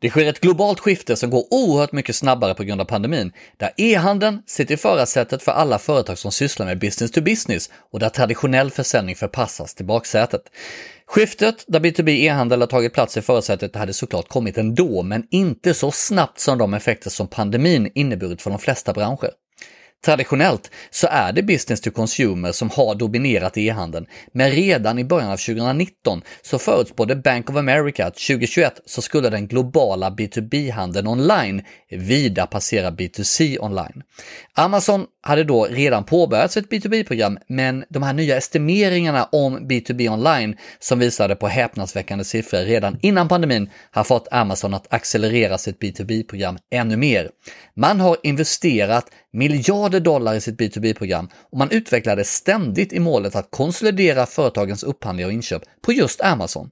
Det sker ett globalt skifte som går oerhört mycket snabbare på grund av pandemin, där e-handeln sitter i förarsätet för alla företag som sysslar med business to business och där traditionell försäljning förpassas till baksätet. Skiftet där B2B e-handel har tagit plats i förarsätet hade såklart kommit ändå, men inte så snabbt som de effekter som pandemin inneburit för de flesta branscher. Traditionellt så är det business to consumer som har dominerat e-handeln, men redan i början av 2019 så förutspådde Bank of America att 2021 så skulle den globala B2B-handeln online vida passera B2C online. Amazon hade då redan påbörjat sitt B2B-program, men de här nya estimeringarna om B2B online som visade på häpnadsväckande siffror redan innan pandemin har fått Amazon att accelerera sitt B2B-program ännu mer. Man har investerat miljarder dollar i sitt B2B-program och man utvecklade ständigt i målet att konsolidera företagens upphandling och inköp på just Amazon.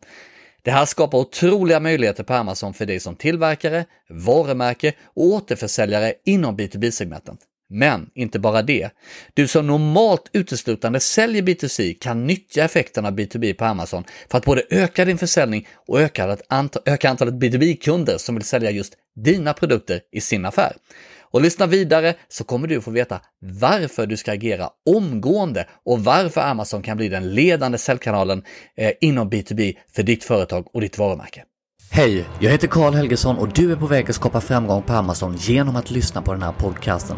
Det här skapar otroliga möjligheter på Amazon för dig som tillverkare, varumärke och återförsäljare inom B2B-segmentet. Men inte bara det. Du som normalt uteslutande säljer B2C kan nyttja effekten av B2B på Amazon för att både öka din försäljning och öka antalet B2B-kunder som vill sälja just dina produkter i sin affär. Och lyssna vidare så kommer du få veta varför du ska agera omgående och varför Amazon kan bli den ledande säljkanalen eh, inom B2B för ditt företag och ditt varumärke. Hej, jag heter Karl Helgesson och du är på väg att skapa framgång på Amazon genom att lyssna på den här podcasten.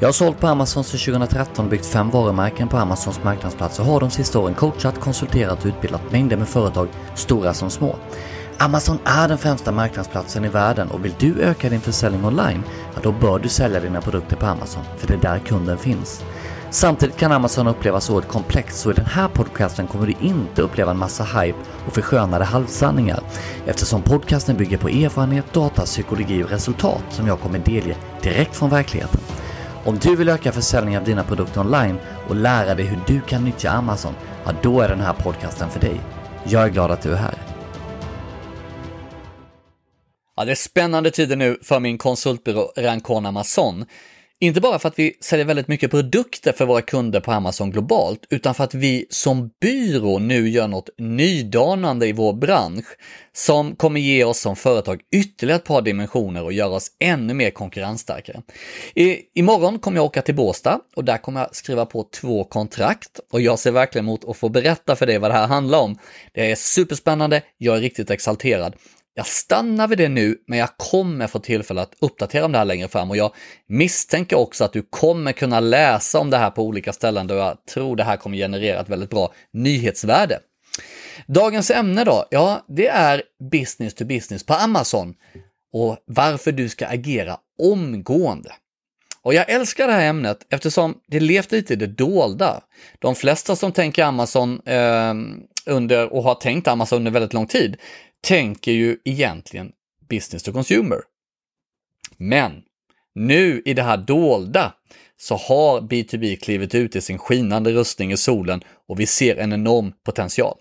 Jag har sålt på Amazon sedan 2013 och byggt fem varumärken på Amazons marknadsplats och har de sista åren coachat, konsulterat och utbildat mängder med företag, stora som små. Amazon är den främsta marknadsplatsen i världen och vill du öka din försäljning online, ja då bör du sälja dina produkter på Amazon, för det är där kunden finns. Samtidigt kan Amazon upplevas oerhört komplext så i den här podcasten kommer du inte uppleva en massa hype och förskönade halvsanningar eftersom podcasten bygger på erfarenhet, data, psykologi och resultat som jag kommer delge direkt från verkligheten. Om du vill öka försäljningen av dina produkter online och lära dig hur du kan nyttja Amazon, ja då är den här podcasten för dig. Jag är glad att du är här. Ja, det är spännande tider nu för min konsultbyrå Rancon Amazon. Inte bara för att vi säljer väldigt mycket produkter för våra kunder på Amazon globalt, utan för att vi som byrå nu gör något nydanande i vår bransch som kommer ge oss som företag ytterligare ett par dimensioner och göra oss ännu mer konkurrensstarkare. I, imorgon kommer jag åka till Båstad och där kommer jag skriva på två kontrakt och jag ser verkligen emot att få berätta för dig vad det här handlar om. Det är superspännande, jag är riktigt exalterad jag stannar vid det nu, men jag kommer få tillfälle att uppdatera om det här längre fram och jag misstänker också att du kommer kunna läsa om det här på olika ställen då jag tror det här kommer generera ett väldigt bra nyhetsvärde. Dagens ämne då? Ja, det är business to business på Amazon och varför du ska agera omgående. Och jag älskar det här ämnet eftersom det levt lite i det dolda. De flesta som tänker Amazon eh, under och har tänkt Amazon under väldigt lång tid tänker ju egentligen business to consumer. Men nu i det här dolda så har B2B klivit ut i sin skinande rustning i solen och vi ser en enorm potential.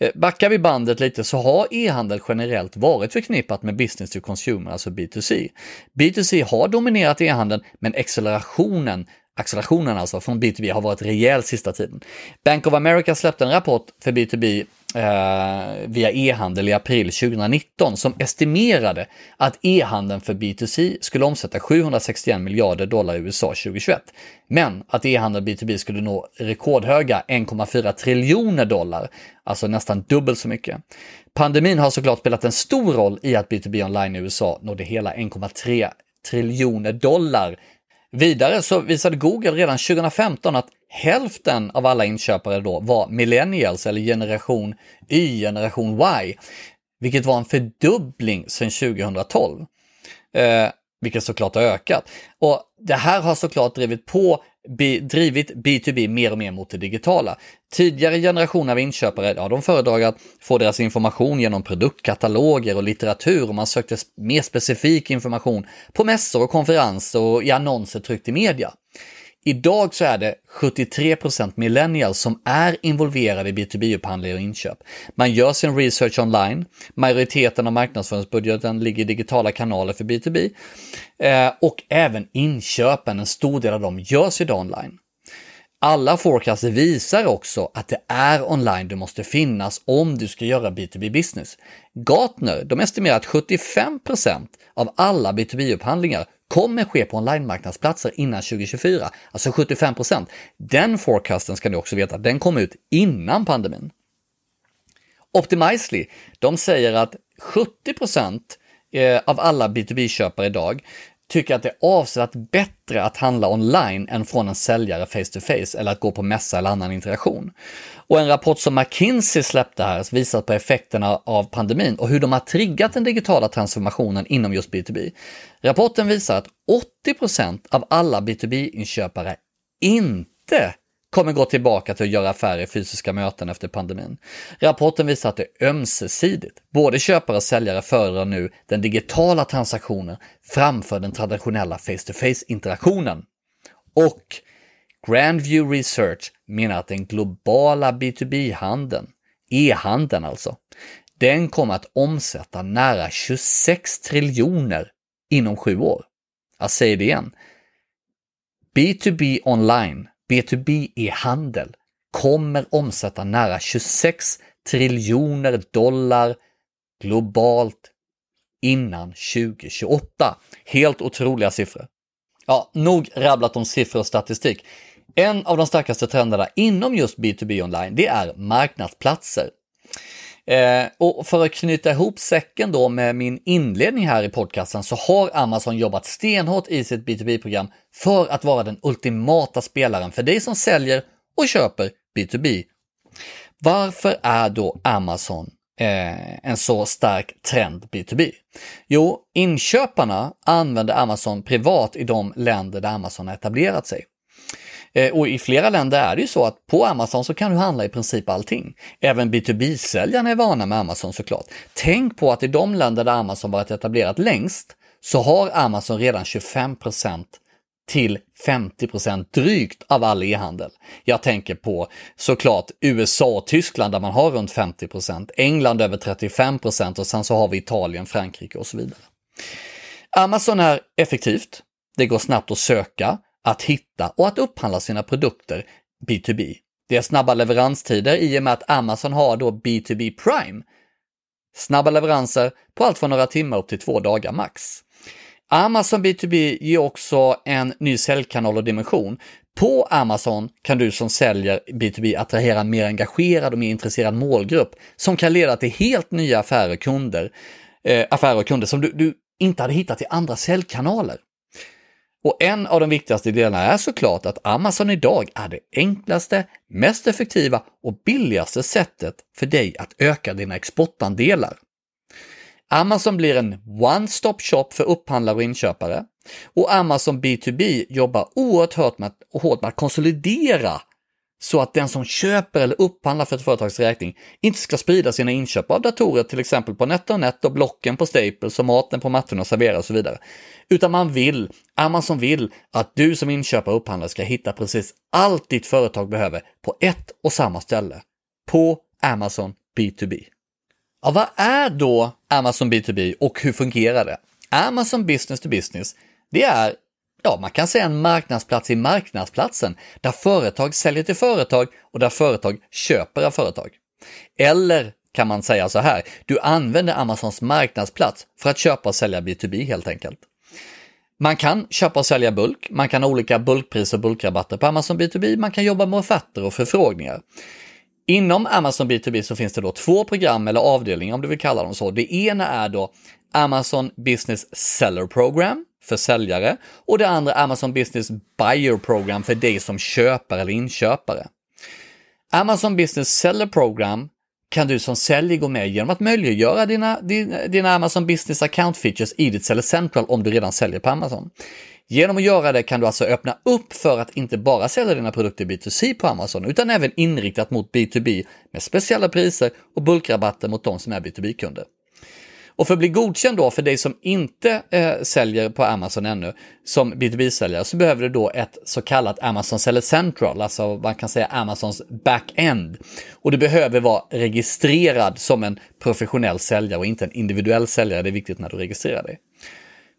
Eh, backar vi bandet lite så har e-handel generellt varit förknippat med business to consumer, alltså B2C. B2C har dominerat e-handeln, men accelerationen accelerationen alltså från B2B har varit rejäl sista tiden. Bank of America släppte en rapport för B2B eh, via e-handel i april 2019 som estimerade att e-handeln för B2C skulle omsätta 761 miljarder dollar i USA 2021. Men att e-handel B2B skulle nå rekordhöga 1,4 triljoner dollar, alltså nästan dubbelt så mycket. Pandemin har såklart spelat en stor roll i att B2B online i USA nådde hela 1,3 triljoner dollar Vidare så visade Google redan 2015 att hälften av alla inköpare då var millennials eller generation Y, generation Y, vilket var en fördubbling sedan 2012. Eh, vilket såklart har ökat. Och det här har såklart drivit på drivit B2B mer och mer mot det digitala. Tidigare generationer av inköpare, ja, de föredrar att få deras information genom produktkataloger och litteratur och man sökte mer specifik information på mässor och konferenser och i annonser tryckt i media. Idag så är det 73% millennials som är involverade i B2B-upphandling och inköp. Man gör sin research online, majoriteten av marknadsföringsbudgeten ligger i digitala kanaler för B2B eh, och även inköpen, en stor del av dem görs idag online. Alla forecasts visar också att det är online du måste finnas om du ska göra B2B business. Gartner, de estimerar att 75% av alla B2B-upphandlingar kommer ske på online-marknadsplatser innan 2024, alltså 75% Den forecasten ska ni också veta, den kom ut innan pandemin. Optimizely, de säger att 70 eh, av alla B2B-köpare idag tycker att det är avsevärt bättre att handla online än från en säljare face to face eller att gå på mässa eller annan interaktion. Och en rapport som McKinsey släppte här visar på effekterna av pandemin och hur de har triggat den digitala transformationen inom just B2B. Rapporten visar att 80% av alla B2B-inköpare inte kommer gå tillbaka till att göra affärer i fysiska möten efter pandemin. Rapporten visar att det är ömsesidigt. Både köpare och säljare föredrar nu den digitala transaktionen framför den traditionella face-to-face interaktionen. Och Grandview Research menar att den globala B2B-handeln, e-handeln alltså, den kommer att omsätta nära 26 triljoner inom sju år. Jag säger det igen. B2B online B2B e-handel kommer omsätta nära 26 triljoner dollar globalt innan 2028. Helt otroliga siffror. Ja, nog rabblat om siffror och statistik. En av de starkaste trenderna inom just B2B online, det är marknadsplatser. Eh, och för att knyta ihop säcken då med min inledning här i podcasten så har Amazon jobbat stenhårt i sitt B2B-program för att vara den ultimata spelaren för dig som säljer och köper B2B. Varför är då Amazon eh, en så stark trend B2B? Jo, inköparna använder Amazon privat i de länder där Amazon har etablerat sig. Eh, och i flera länder är det ju så att på Amazon så kan du handla i princip allting. Även B2B-säljarna är vana med Amazon såklart. Tänk på att i de länder där Amazon varit etablerat längst så har Amazon redan 25% till 50% drygt av all e-handel. Jag tänker på såklart USA och Tyskland där man har runt 50% England över 35% och sen så har vi Italien, Frankrike och så vidare. Amazon är effektivt. Det går snabbt att söka att hitta och att upphandla sina produkter B2B. Det är snabba leveranstider i och med att Amazon har då B2B Prime. Snabba leveranser på allt från några timmar upp till två dagar max. Amazon B2B ger också en ny säljkanal och dimension. På Amazon kan du som säljer B2B attrahera en mer engagerad och mer intresserad målgrupp som kan leda till helt nya affärer, kunder, eh, affärer och kunder som du, du inte hade hittat i andra säljkanaler. Och en av de viktigaste delarna är såklart att Amazon idag är det enklaste, mest effektiva och billigaste sättet för dig att öka dina exportandelar. Amazon blir en one-stop shop för upphandlare och inköpare och Amazon B2B jobbar oerhört hårt med, hårt med att konsolidera så att den som köper eller upphandlar för ett företags räkning inte ska sprida sina inköp av datorer till exempel på NetOnNet och blocken på Staples och maten på mattorna och servera och så vidare. Utan man vill, Amazon vill att du som inköpare och upphandlare ska hitta precis allt ditt företag behöver på ett och samma ställe. På Amazon B2B. Ja, vad är då Amazon B2B och hur fungerar det? Amazon Business to Business, det är ja, man kan säga en marknadsplats i marknadsplatsen där företag säljer till företag och där företag köper av företag. Eller kan man säga så här, du använder Amazons marknadsplats för att köpa och sälja B2B helt enkelt. Man kan köpa och sälja bulk, man kan ha olika bulkpriser och bulkrabatter på Amazon B2B, man kan jobba med offerter och förfrågningar. Inom Amazon B2B så finns det då två program eller avdelningar om du vill kalla dem så. Det ena är då Amazon Business Seller Program för säljare och det andra Amazon Business Buyer Program för dig som köpare eller inköpare. Amazon Business Seller Program kan du som säljare gå med genom att möjliggöra dina, dina, dina Amazon Business Account Features i ditt Seller Central om du redan säljer på Amazon. Genom att göra det kan du alltså öppna upp för att inte bara sälja dina produkter B2C på Amazon utan även inriktat mot B2B med speciella priser och bulkrabatter mot de som är B2B-kunder. Och för att bli godkänd då för dig som inte eh, säljer på Amazon ännu som B2B-säljare så behöver du då ett så kallat Amazon Seller Central, alltså man kan säga Amazons back-end. Och du behöver vara registrerad som en professionell säljare och inte en individuell säljare, det är viktigt när du registrerar dig.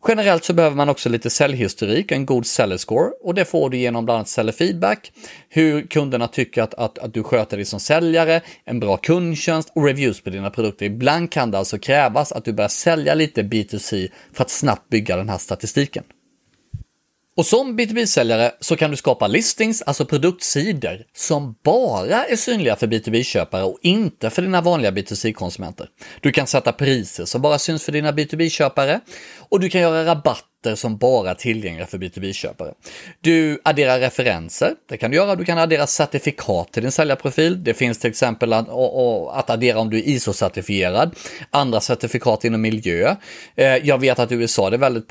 Generellt så behöver man också lite säljhistorik och en god seller score och det får du genom bland annat seller feedback, hur kunderna tycker att, att, att du sköter dig som säljare, en bra kundtjänst och reviews på dina produkter. Ibland kan det alltså krävas att du börjar sälja lite B2C för att snabbt bygga den här statistiken. Och som B2B-säljare så kan du skapa listings, alltså produktsidor, som bara är synliga för B2B-köpare och inte för dina vanliga B2C-konsumenter. Du kan sätta priser som bara syns för dina B2B-köpare och du kan göra rabatter som bara är tillgängliga för B2B-köpare. Du adderar referenser, det kan du göra. Du kan addera certifikat till din säljarprofil. Det finns till exempel att, att addera om du är ISO-certifierad, andra certifikat inom miljö. Eh, jag vet att i USA det är väldigt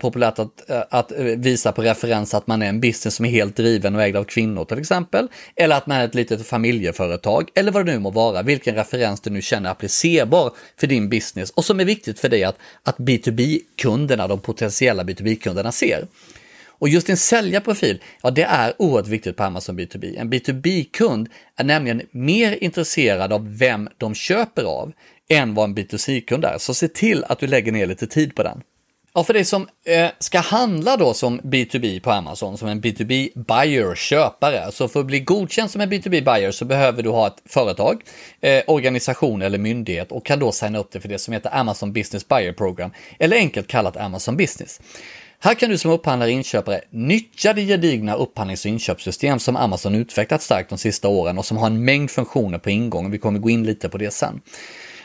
populärt att, eh, att eh, visa på referens att man är en business som är helt driven och ägd av kvinnor till exempel. Eller att man är ett litet familjeföretag, eller vad det nu må vara, vilken referens du nu känner applicerbar för din business och som är viktigt för dig att, att B2B-kunderna, de potentiella potentiella B2B-kunderna ser. Och just en säljarprofil, ja det är oerhört viktigt på Amazon B2B. En B2B-kund är nämligen mer intresserad av vem de köper av än vad en B2C-kund är. Så se till att du lägger ner lite tid på den. Ja, för dig som eh, ska handla då som B2B på Amazon, som en B2B buyer, köpare, så för att bli godkänd som en B2B buyer så behöver du ha ett företag, eh, organisation eller myndighet och kan då signa upp dig för det som heter Amazon Business Buyer Program, eller enkelt kallat Amazon Business. Här kan du som upphandlare och inköpare nyttja det gedigna upphandlings och inköpssystem som Amazon utvecklat starkt de sista åren och som har en mängd funktioner på ingång. Vi kommer gå in lite på det sen.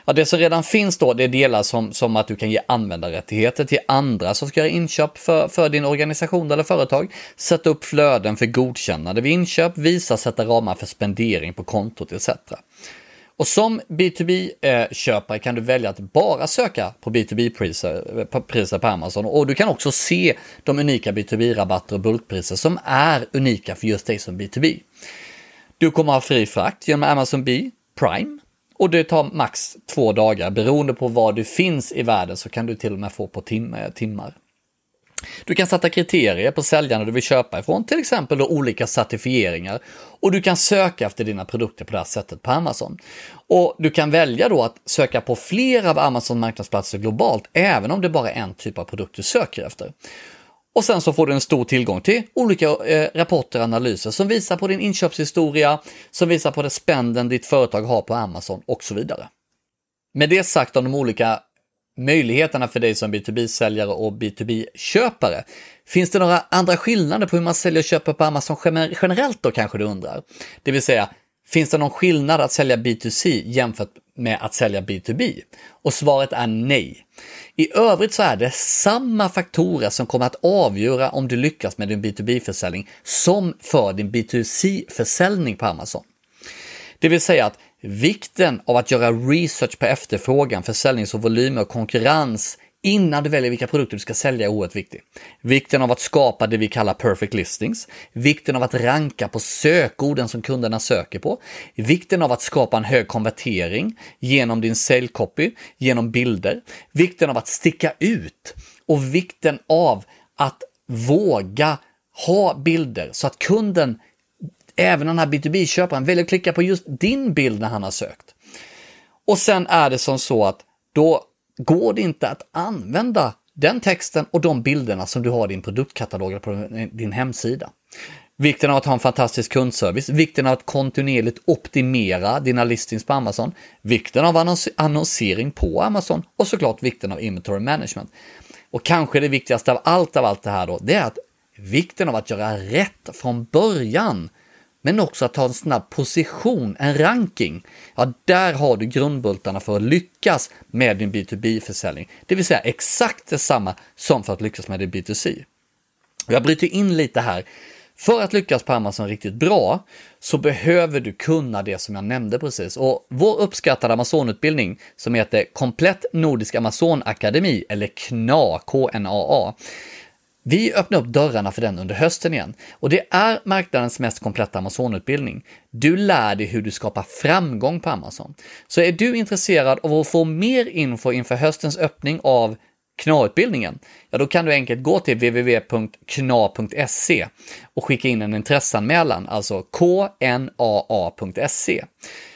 Ja, det som redan finns då, det är delar som, som att du kan ge användarrättigheter till andra som ska göra inköp för, för din organisation eller företag, sätta upp flöden för godkännande vid inköp, visa sätta ramar för spendering på kontot etc. Och som B2B-köpare eh, kan du välja att bara söka på B2B-priser eh, priser på Amazon och du kan också se de unika B2B-rabatter och bulkpriser som är unika för just dig som B2B. Du kommer ha fri frakt genom Amazon B Prime och det tar max två dagar. Beroende på var du finns i världen så kan du till och med få på tim timmar. Du kan sätta kriterier på säljarna du vill köpa ifrån, till exempel då olika certifieringar. Och du kan söka efter dina produkter på det här sättet på Amazon. Och du kan välja då att söka på fler av Amazon marknadsplatser globalt, även om det bara är en typ av produkt du söker efter. Och sen så får du en stor tillgång till olika eh, rapporter och analyser som visar på din inköpshistoria, som visar på det spänden ditt företag har på Amazon och så vidare. Med det sagt om de olika möjligheterna för dig som B2B-säljare och B2B-köpare. Finns det några andra skillnader på hur man säljer och köper på Amazon generellt då kanske du undrar? Det vill säga, finns det någon skillnad att sälja B2C jämfört med att sälja B2B? Och svaret är nej. I övrigt så är det samma faktorer som kommer att avgöra om du lyckas med din B2B-försäljning som för din B2C-försäljning på Amazon. Det vill säga att vikten av att göra research på efterfrågan, försäljnings och volymer och konkurrens innan du väljer vilka produkter du ska sälja är oerhört viktig. Vikten av att skapa det vi kallar perfect listings, vikten av att ranka på sökorden som kunderna söker på, vikten av att skapa en hög konvertering genom din sale copy, genom bilder, vikten av att sticka ut och vikten av att våga ha bilder så att kunden, även den här B2B-köparen, väljer att klicka på just din bild när han har sökt. Och sen är det som så att då går det inte att använda den texten och de bilderna som du har i din produktkatalog eller på din hemsida. Vikten av att ha en fantastisk kundservice, vikten av att kontinuerligt optimera dina listings på Amazon, vikten av annons annonsering på Amazon och såklart vikten av inventory management. Och kanske det viktigaste av allt av allt det här då, det är att vikten av att göra rätt från början men också att ta en snabb position, en ranking. Ja, där har du grundbultarna för att lyckas med din B2B-försäljning. Det vill säga exakt detsamma som för att lyckas med din B2C. Jag bryter in lite här. För att lyckas på Amazon riktigt bra så behöver du kunna det som jag nämnde precis. Och vår uppskattade Amazon-utbildning som heter Komplett Nordisk Amazon Akademi, eller KNA, K-N-A-A, vi öppnar upp dörrarna för den under hösten igen och det är marknadens mest kompletta Amazon-utbildning. Du lär dig hur du skapar framgång på Amazon. Så är du intresserad av att få mer info inför höstens öppning av KNA-utbildningen, ja då kan du enkelt gå till www.kna.se och skicka in en intresseanmälan, alltså knaa.se.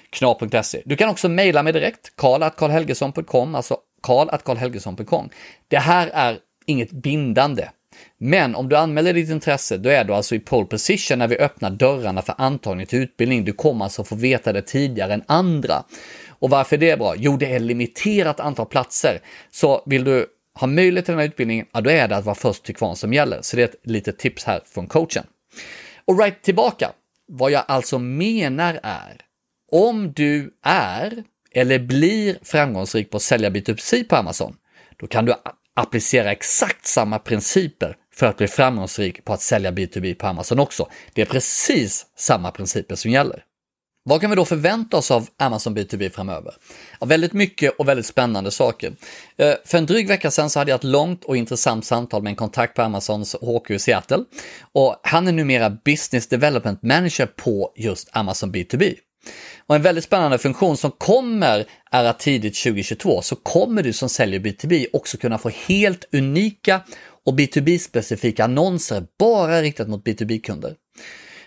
Kna.se. Du kan också mejla mig direkt, karl.karlhelgesson.com, alltså karl.karlhelgesson.com. Det här är inget bindande. Men om du anmäler ditt intresse, då är du alltså i pole position när vi öppnar dörrarna för antagning till utbildning. Du kommer alltså få veta det tidigare än andra. Och varför det är bra? Jo, det är limiterat antal platser. Så vill du ha möjlighet till den här utbildningen, ja då är det att vara först till kvarn som gäller. Så det är ett litet tips här från coachen. Och right tillbaka. Vad jag alltså menar är, om du är eller blir framgångsrik på att sälja B2C på Amazon, då kan du applicera exakt samma principer för att bli framgångsrik på att sälja B2B på Amazon också. Det är precis samma principer som gäller. Vad kan vi då förvänta oss av Amazon B2B framöver? Ja, väldigt mycket och väldigt spännande saker. Eh, för en dryg vecka sedan så hade jag ett långt och intressant samtal med en kontakt på Amazons HQ i Seattle. Och han är numera Business Development Manager på just Amazon B2B. Och en väldigt spännande funktion som kommer är att tidigt 2022 så kommer du som säljer B2B också kunna få helt unika och B2B-specifika annonser bara riktat mot B2B-kunder.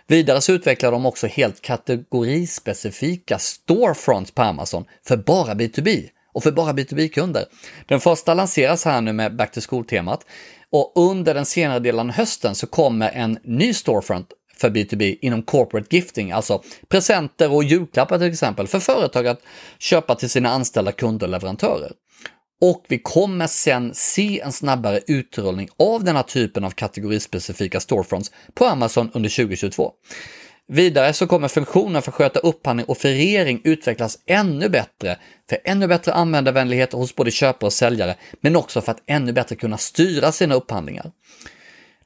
Vidare så utvecklar de också helt kategorispecifika storefronts på Amazon för bara B2B och för bara B2B-kunder. Den första lanseras här nu med Back to School-temat och under den senare delen av hösten så kommer en ny storefront för B2B inom corporate gifting, alltså presenter och julklappar till exempel, för företag att köpa till sina anställda kunder och leverantörer. Och vi kommer sen se en snabbare utrullning av den här typen av kategorispecifika storefronts på Amazon under 2022. Vidare så kommer funktionen för att sköta upphandling och förering utvecklas ännu bättre för ännu bättre användarvänlighet hos både köpare och säljare, men också för att ännu bättre kunna styra sina upphandlingar.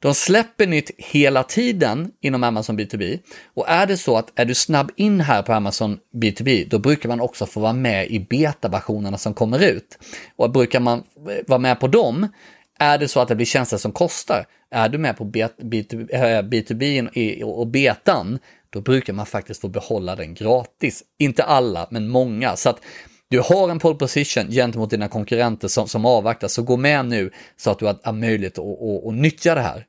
De släpper nytt hela tiden inom Amazon B2B och är det så att är du snabb in här på Amazon B2B, då brukar man också få vara med i betaversionerna som kommer ut. Och brukar man eh, vara med på dem, är det så att det blir tjänster som kostar, är du med på B2B eh, och betan, då brukar man faktiskt få behålla den gratis. Inte alla, men många. Så att du har en pole position gentemot dina konkurrenter som, som avvaktar, så gå med nu så att du har möjlighet att, att, att nyttja det här.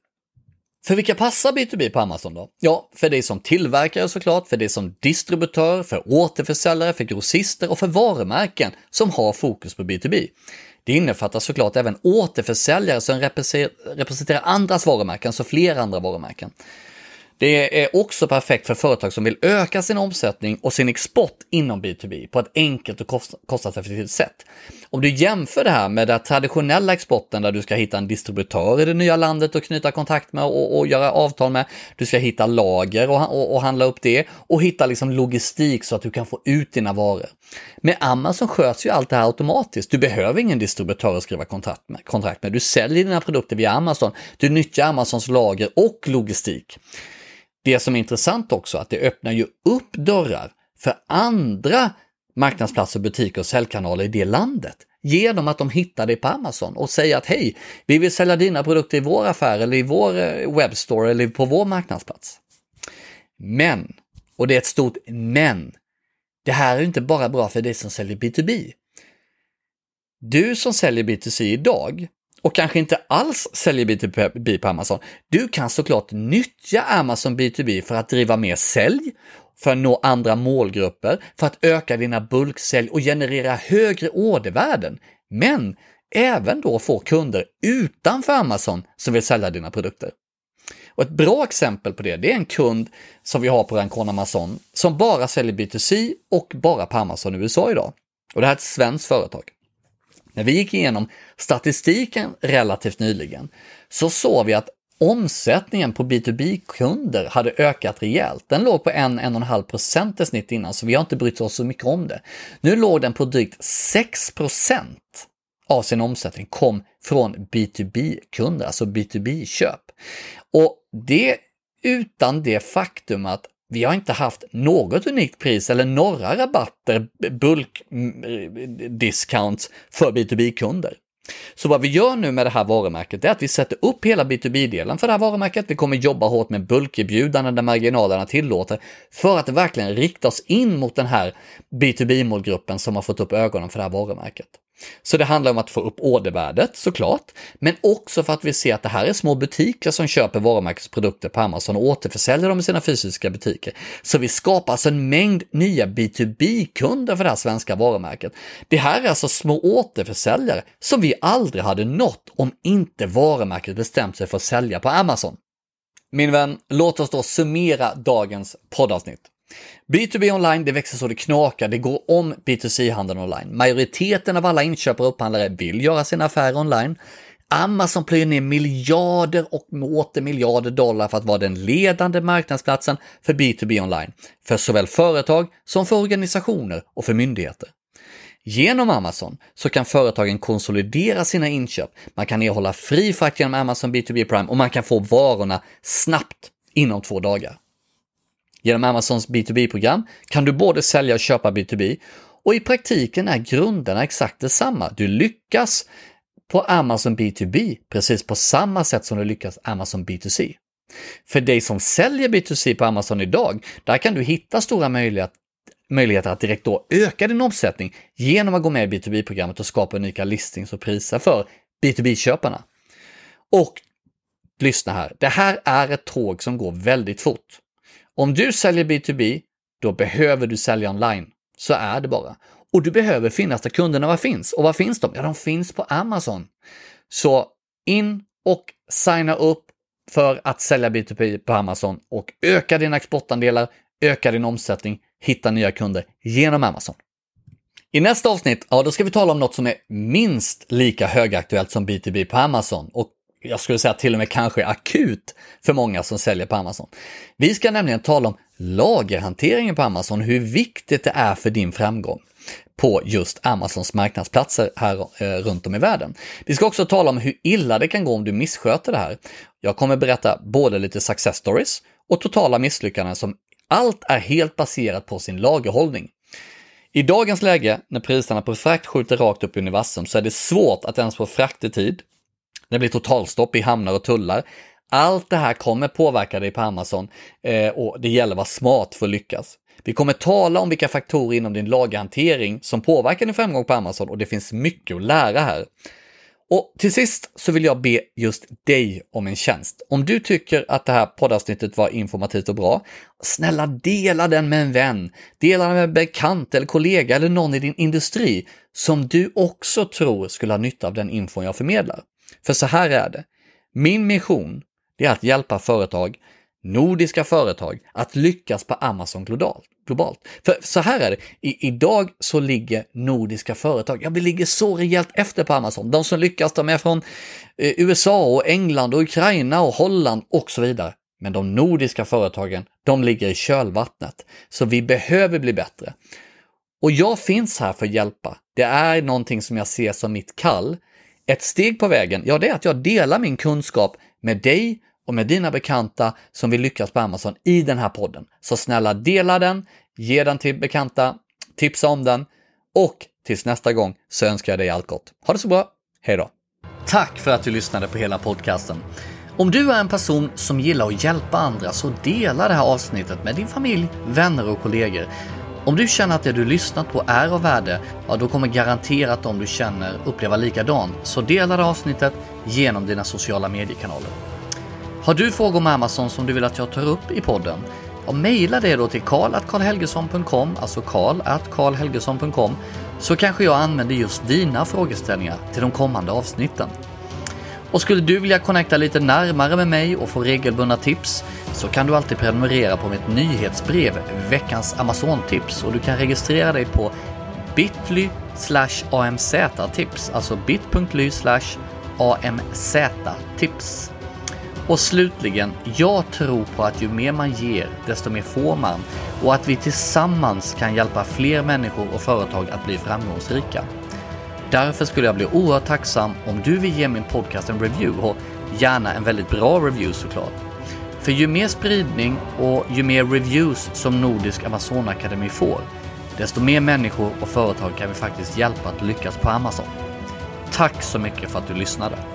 För vilka passar B2B på Amazon då? Ja, för dig som tillverkare såklart, för dig som distributör, för återförsäljare, för grossister och för varumärken som har fokus på B2B. Det innefattar såklart även återförsäljare som representerar andras varumärken, så fler andra varumärken. Det är också perfekt för företag som vill öka sin omsättning och sin export inom B2B på ett enkelt och kostnadseffektivt sätt. Om du jämför det här med den traditionella exporten där du ska hitta en distributör i det nya landet och knyta kontakt med och, och göra avtal med. Du ska hitta lager och, och, och, handla upp det och hitta liksom logistik så att du kan få ut dina varor. Med Amazon sköts ju allt det här automatiskt. Du behöver ingen distributör att skriva kontrakt med. Kontrakt med. Du säljer dina produkter via Amazon. Du nyttjar Amazons lager och logistik. Det som är intressant också, att det öppnar ju upp dörrar för andra marknadsplatser, butiker och säljkanaler i det landet genom att de hittar dig på Amazon och säger att hej, vi vill sälja dina produkter i vår affär eller i vår eh, webbstore eller på vår marknadsplats. Men, och det är ett stort men, det här är inte bara bra för dig som säljer B2B. Du som säljer B2C idag och kanske inte alls säljer B2B på Amazon, du kan såklart nyttja Amazon B2B för att driva mer sälj, för att nå andra målgrupper, för att öka dina bulksälj och generera högre ordervärden. Men även då få kunder utanför Amazon som vill sälja dina produkter. Och ett bra exempel på det, det är en kund som vi har på Rancon Amazon som bara säljer B2C och bara på Amazon i USA idag. Och det här är ett svenskt företag. När vi gick igenom statistiken relativt nyligen så såg vi att omsättningen på B2B-kunder hade ökat rejält. Den låg på 1-1,5 procent i snitt innan, så vi har inte brytt oss så mycket om det. Nu låg den på drygt 6 procent av sin omsättning kom från B2B-kunder, alltså B2B-köp. Och det utan det faktum att vi har inte haft något unikt pris eller några rabatter, bulk-discounts för B2B-kunder. Så vad vi gör nu med det här varumärket är att vi sätter upp hela B2B-delen för det här varumärket. Vi kommer jobba hårt med bulkerbjudanden där marginalerna tillåter för att verkligen rikta oss in mot den här B2B-målgruppen som har fått upp ögonen för det här varumärket. Så det handlar om att få upp ordervärdet såklart, men också för att vi ser att det här är små butiker som köper varumärkesprodukter på Amazon och återförsäljer dem i sina fysiska butiker. Så vi skapar alltså en mängd nya B2B-kunder för det här svenska varumärket. Det här är alltså små återförsäljare som vi aldrig hade nått om inte varumärket bestämt sig för att sälja på Amazon. Min vän, låt oss då summera dagens poddavsnitt. B2B online, det växer så det knakar, det går om B2C-handeln online. Majoriteten av alla inköpare och upphandlare vill göra sina affärer online. Amazon plöjer ner miljarder och åter miljarder dollar för att vara den ledande marknadsplatsen för B2B online, för såväl företag som för organisationer och för myndigheter. Genom Amazon så kan företagen konsolidera sina inköp, man kan erhålla fri frakt genom Amazon B2B Prime och man kan få varorna snabbt inom två dagar. Genom Amazons B2B-program kan du både sälja och köpa B2B och i praktiken är grunderna exakt detsamma. Du lyckas på Amazon B2B precis på samma sätt som du lyckas Amazon B2C. För dig som säljer B2C på Amazon idag, där kan du hitta stora möjligheter möjligheter att direkt då öka din omsättning genom att gå med i B2B-programmet och skapa unika listings och priser för B2B-köparna. Och lyssna här, det här är ett tåg som går väldigt fort. Om du säljer B2B, då behöver du sälja online. Så är det bara. Och du behöver finnas där kunderna var finns. Och var finns de? Ja, de finns på Amazon. Så in och signa upp för att sälja B2B på Amazon och öka dina exportandelar, öka din omsättning, hitta nya kunder genom Amazon. I nästa avsnitt, ja då ska vi tala om något som är minst lika högaktuellt som B2B på Amazon och jag skulle säga till och med kanske akut för många som säljer på Amazon. Vi ska nämligen tala om lagerhanteringen på Amazon, hur viktigt det är för din framgång på just Amazons marknadsplatser här eh, runt om i världen. Vi ska också tala om hur illa det kan gå om du missköter det här. Jag kommer berätta både lite success stories och totala misslyckanden som allt är helt baserat på sin lagerhållning. I dagens läge, när priserna på frakt skjuter rakt upp i universum, så är det svårt att ens få frakt i tid. Det blir totalstopp i hamnar och tullar. Allt det här kommer påverka dig på Amazon eh, och det gäller att vara smart för att lyckas. Vi kommer tala om vilka faktorer inom din lagerhantering som påverkar din framgång på Amazon och det finns mycket att lära här. Och till sist så vill jag be just dig om en tjänst. Om du tycker att det här poddavsnittet var informativt och bra, snälla dela den med en vän, dela den med en bekant eller kollega eller någon i din industri som du också tror skulle ha nytta av den infon jag förmedlar. För så här är det. Min mission är att hjälpa företag, nordiska företag, att lyckas på Amazon globalt globalt. För så här är det, I, idag så ligger nordiska företag, ja vi ligger så rejält efter på Amazon. De som lyckas, de är från eh, USA och England och Ukraina och Holland och så vidare. Men de nordiska företagen, de ligger i kölvattnet. Så vi behöver bli bättre. Och jag finns här för att hjälpa. Det är någonting som jag ser som mitt kall. Ett steg på vägen, ja det är att jag delar min kunskap med dig och med dina bekanta som vill lyckas på Amazon i den här podden. Så snälla dela den, ge den till bekanta, tipsa om den och tills nästa gång så önskar jag dig allt gott. Ha det så bra, hej då! Tack för att du lyssnade på hela podcasten. Om du är en person som gillar att hjälpa andra så dela det här avsnittet med din familj, vänner och kollegor. Om du känner att det du lyssnat på är av värde, ja då kommer garanterat de du känner uppleva likadant. Så dela det avsnittet genom dina sociala mediekanaler. Har du frågor om Amazon som du vill att jag tar upp i podden? Ja, mejla det då till karl.karlhelgesson.com, alltså karl.karlhelgesson.com, så kanske jag använder just dina frågeställningar till de kommande avsnitten. Och skulle du vilja connecta lite närmare med mig och få regelbundna tips så kan du alltid prenumerera på mitt nyhetsbrev Veckans Amazon-tips och du kan registrera dig på bit.ly amz-tips, alltså bit.ly amz-tips. Och slutligen, jag tror på att ju mer man ger, desto mer får man och att vi tillsammans kan hjälpa fler människor och företag att bli framgångsrika. Därför skulle jag bli oerhört tacksam om du vill ge min podcast en review och gärna en väldigt bra review såklart. För ju mer spridning och ju mer reviews som Nordisk Amazonakademi får, desto mer människor och företag kan vi faktiskt hjälpa att lyckas på Amazon. Tack så mycket för att du lyssnade!